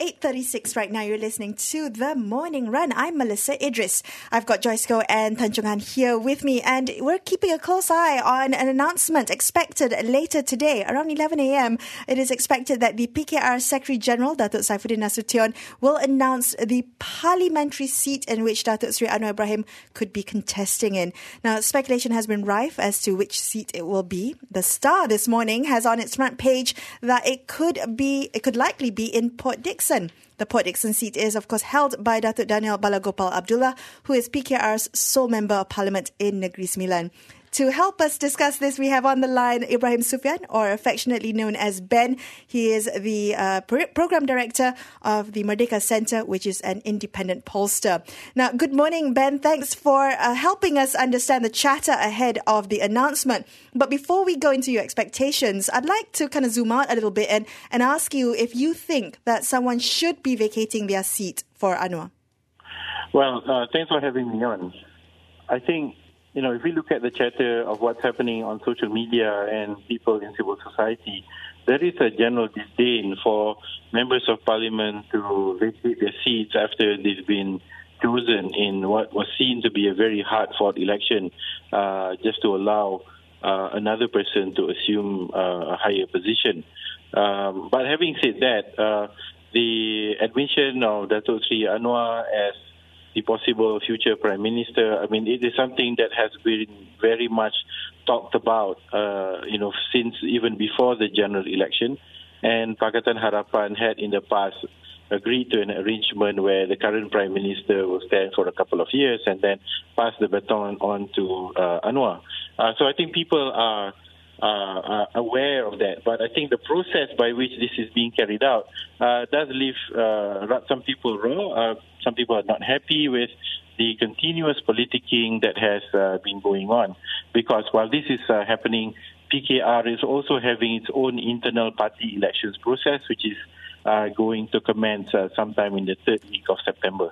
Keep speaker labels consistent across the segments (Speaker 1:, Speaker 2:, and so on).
Speaker 1: 8.36 right now. You're listening to The Morning Run. I'm Melissa Idris. I've got Joyce Goh and Tan Chung Han here with me, and we're keeping a close eye on an announcement expected later today. Around 11 a.m., it is expected that the PKR Secretary General, Datuk Saifuddin Nasution, will announce the parliamentary seat in which Datuk Sri Anwar Ibrahim could be contesting in. Now, speculation has been rife as to which seat it will be. The Star this morning has on its front page that it could be, it could likely be in Port Dickson. The Port Dickson seat is, of course, held by Datuk Daniel Balagopal Abdullah, who is PKR's sole member of parliament in Negeri Sembilan. To help us discuss this, we have on the line Ibrahim Suffian, or affectionately known as Ben. He is the uh, program director of the Merdeka Center, which is an independent pollster. Now, good morning, Ben. Thanks for uh, helping us understand the chatter ahead of the announcement. But before we go into your expectations, I'd like to kind of zoom out a little bit and, and ask you if you think that someone should be vacating their seat for Anwar.
Speaker 2: Well, uh, thanks for having me on. I think you know, if we look at the chatter of what's happening on social media and people in civil society, there is a general disdain for members of parliament to vacate their seats after they've been chosen in what was seen to be a very hard fought election, uh, just to allow uh, another person to assume uh, a higher position. Um, but having said that, uh, the admission of Dato Sri Anwar as the possible future prime minister. I mean, it is something that has been very much talked about, uh, you know, since even before the general election. And Pakatan Harapan had in the past agreed to an arrangement where the current prime minister will stand for a couple of years and then pass the baton on to uh, Anwar. Uh, so I think people are uh, are aware of that. But I think the process by which this is being carried out uh, does leave uh, some people raw. Uh, some people are not happy with the continuous politicking that has uh, been going on. Because while this is uh, happening, PKR is also having its own internal party elections process, which is going to commence sometime in the third week of September.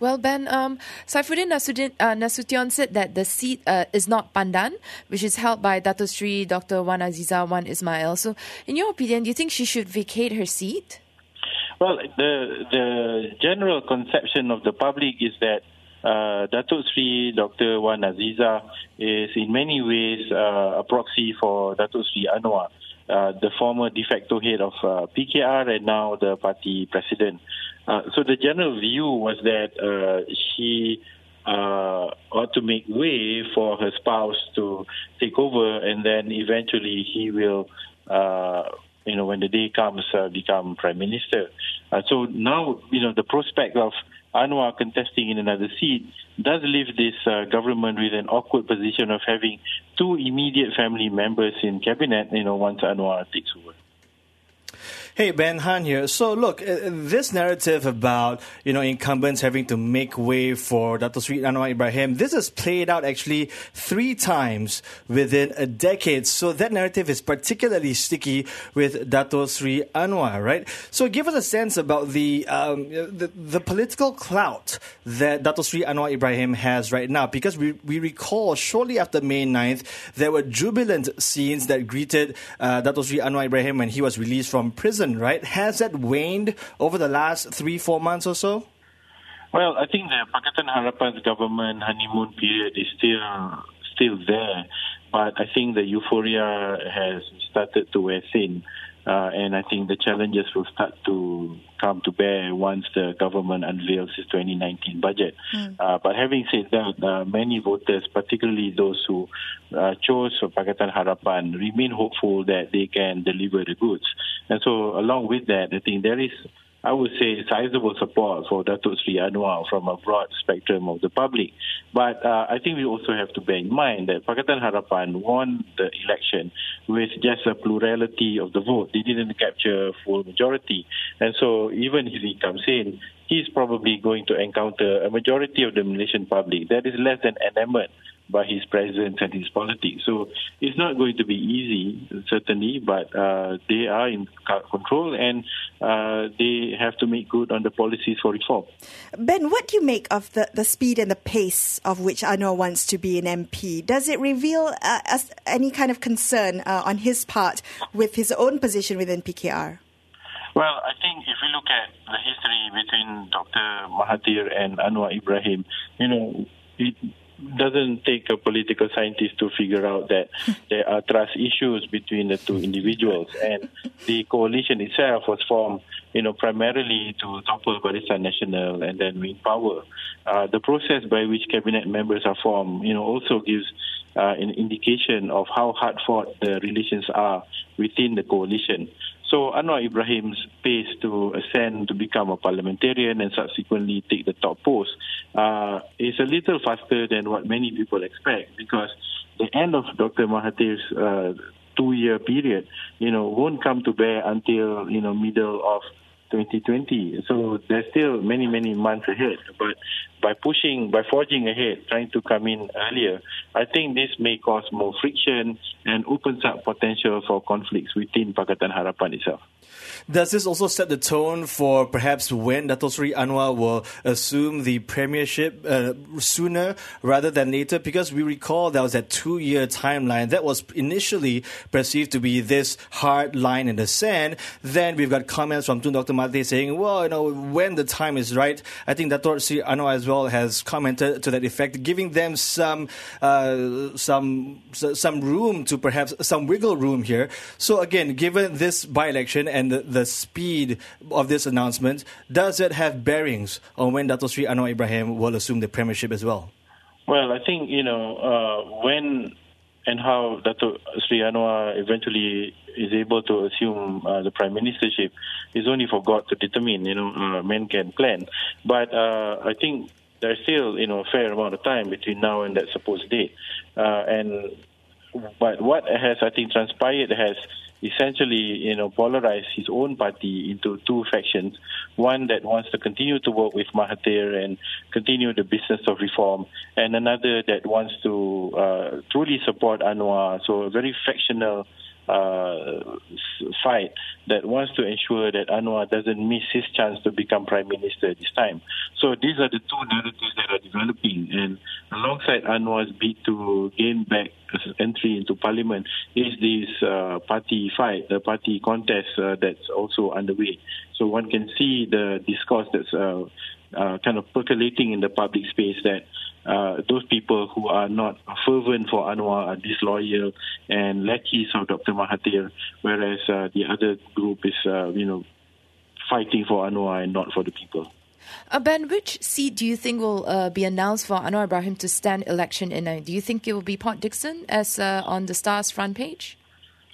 Speaker 3: Well, Ben, um, Saifuddin Nasution, uh, Nasution said that the seat uh, is not Pandan, which is held by Dato Sri Dr. Wan Azizah Wan Ismail. So, in your opinion, do you think she should vacate her seat?
Speaker 2: Well, the the general conception of the public is that uh, Datuk Sri Dr. Wan Azizah is in many ways uh, a proxy for Datuk Sri Anwar, uh, the former de facto head of uh, PKR and now the party president. Uh, so the general view was that uh, she uh, ought to make way for her spouse to take over, and then eventually he will, you know, when the day comes, uh, become prime minister. Uh, so now, you know, the prospect of Anwar contesting in another seat does leave this uh, government with an awkward position of having two immediate family members in cabinet, you know, once Anwar takes over.
Speaker 4: Hey, Ben Han here. So, look, uh, this narrative about, you know, incumbents having to make way for Dato Sri Anwar Ibrahim, this has played out actually three times within a decade. So, that narrative is particularly sticky with Dato Sri Anwar, right? So, give us a sense about the, um, the, the political clout that Dato Sri Anwar Ibrahim has right now, because we, we recall shortly after May 9th, there were jubilant scenes that greeted uh, Dato Sri Anwar Ibrahim when he was released from prison right? Has that waned over the last three, four months or so?
Speaker 2: Well, I think the Pakatan Harapan's government honeymoon period is still still there, but I think the euphoria has started to wear thin. Uh, and I think the challenges will start to come to bear once the government unveils its 2019 budget. Mm. Uh, but having said that, uh, many voters, particularly those who uh, chose Pakatan Harapan, remain hopeful that they can deliver the goods. And so, along with that, I think there is I would say, sizable support for Datuk Sri Anwar from a broad spectrum of the public. But uh, I think we also have to bear in mind that Pakatan Harapan won the election with just a plurality of the vote. They didn't capture full majority. And so even if he comes in, he's probably going to encounter a majority of the Malaysian public that is less than enamored by his presence and his politics. So it's not going to be easy, certainly, but uh, they are in control and uh, they have to make good on the policies for reform.
Speaker 1: Ben, what do you make of the, the speed and the pace of which Anwar wants to be an MP? Does it reveal uh, any kind of concern uh, on his part with his own position within PKR?
Speaker 2: Well, I think if we look at the history between Dr. Mahathir and Anwar Ibrahim, you know, it doesn't take a political scientist to figure out that there are trust issues between the two individuals. And the coalition itself was formed, you know, primarily to topple Barisan Nasional and then win power. Uh, the process by which cabinet members are formed, you know, also gives uh, an indication of how hard fought the relations are within the coalition. So Anwar Ibrahim's pace to ascend to become a parliamentarian and subsequently take the top post uh, is a little faster than what many people expect because the end of Dr. Mahathir's uh, two-year period, you know, won't come to bear until you know middle of 2020. So there's still many, many months ahead. But by pushing, by forging ahead, trying to come in earlier, I think this may cause more friction and opens up potential for conflicts within Pakatan Harapan itself.
Speaker 4: Does this also set the tone for perhaps when Dato Sri Anwar will assume the premiership uh, sooner rather than later? Because we recall there was that two year timeline that was initially perceived to be this hard line in the sand. Then we've got comments from Tun Dr. Mahathir saying, well, you know, when the time is right, I think Dato Sri Anwar as well has commented to that effect, giving them some, uh, some, some room to perhaps some wiggle room here. So again, given this by election and the, the speed of this announcement, does it have bearings on when Dato Sri Anwar Ibrahim will assume the premiership as well?
Speaker 2: Well, I think, you know, uh, when and how Dato Sri Anwar eventually is able to assume uh, the prime ministership is only for God to determine. You know, uh, men can plan, but uh, I think there's still you know a fair amount of time between now and that supposed date, uh, and but what has I think transpired has essentially, you know, polarized his own party into two factions. One that wants to continue to work with Mahathir and continue the business of reform, and another that wants to uh, truly support Anwar. So a very factional uh, fight that wants to ensure that Anwar doesn't miss his chance to become prime minister this time. So these are the two narratives that are developing, and alongside Anwar's bid to gain back entry into parliament is this uh, party fight, the party contest uh, that's also underway. So one can see the discourse that's uh, uh, kind of percolating in the public space that uh, those people who are not fervent for Anwar are disloyal and lackeys of Dr. Mahathir, whereas uh, the other group is, uh, you know, fighting for Anwar and not for the people.
Speaker 3: Uh, ben, which seat do you think will uh, be announced for Anwar Ibrahim to stand election in? Uh, do you think it will be Port Dickson as on the Star's front page?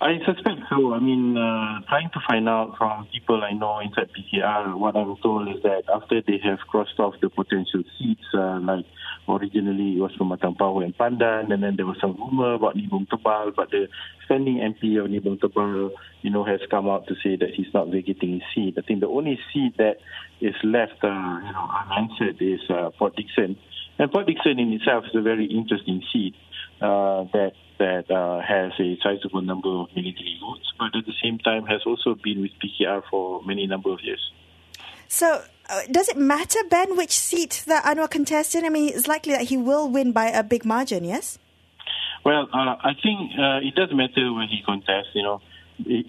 Speaker 2: I suspect so. I mean, uh, trying to find out from people I know inside PKR, what I'm told is that after they have crossed off the potential seats, uh, like originally it was from Power and Pandan, and then there was some rumor about Nibong Tebal, but the standing MP of Nibong Tebal, you know, has come out to say that he's not vacating his seat. I think the only seat that is left, uh, you know, unanswered is uh, Port Dickson. And Port Dickson in itself is a very interesting seat uh, that that uh, has a sizable number of military votes, but at the same time has also been with PKR for many number of years.
Speaker 1: So, uh, does it matter, Ben, which seat that Anwar contests in? I mean, it's likely that he will win by a big margin, yes?
Speaker 2: Well, uh, I think uh, it does matter when he contests. You know,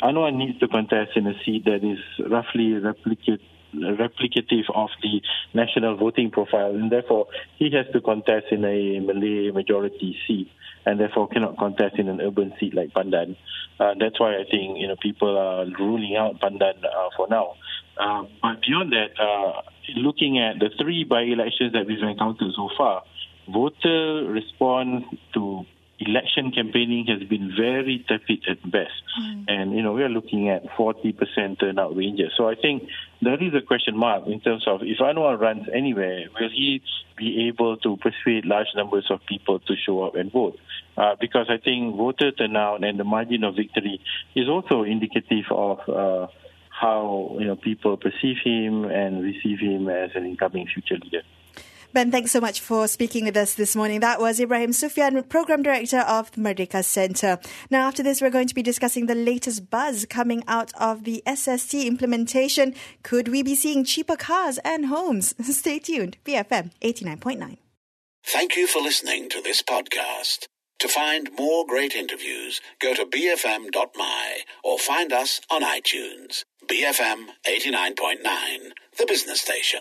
Speaker 2: Anwar needs to contest in a seat that is roughly replicate, replicative of the national voting profile, and therefore he has to contest in a Malay majority seat, and therefore cannot contest in an urban seat like Pandan. Uh, that's why I think you know people are ruling out Pandan uh, for now. Uh, but beyond that, uh, looking at the three by-elections that we've encountered so far, voter response to election campaigning has been very tepid at best. Mm. And, you know, we are looking at 40% turnout ranges. So I think there is a question mark in terms of if Anwar runs anywhere, will he be able to persuade large numbers of people to show up and vote? Uh, because I think voter turnout and the margin of victory is also indicative of uh, how you know people perceive him and receive him as an incoming future leader.
Speaker 1: Ben, thanks so much for speaking with us this morning. That was Ibrahim Suffian, Program Director of the Merdeka Centre. Now, after this, we're going to be discussing the latest buzz coming out of the SST implementation. Could we be seeing cheaper cars and homes? Stay tuned. BFM 89.9.
Speaker 5: Thank you for listening to this podcast. To find more great interviews, go to bfm.my or find us on iTunes. BFM 89.9, the business station.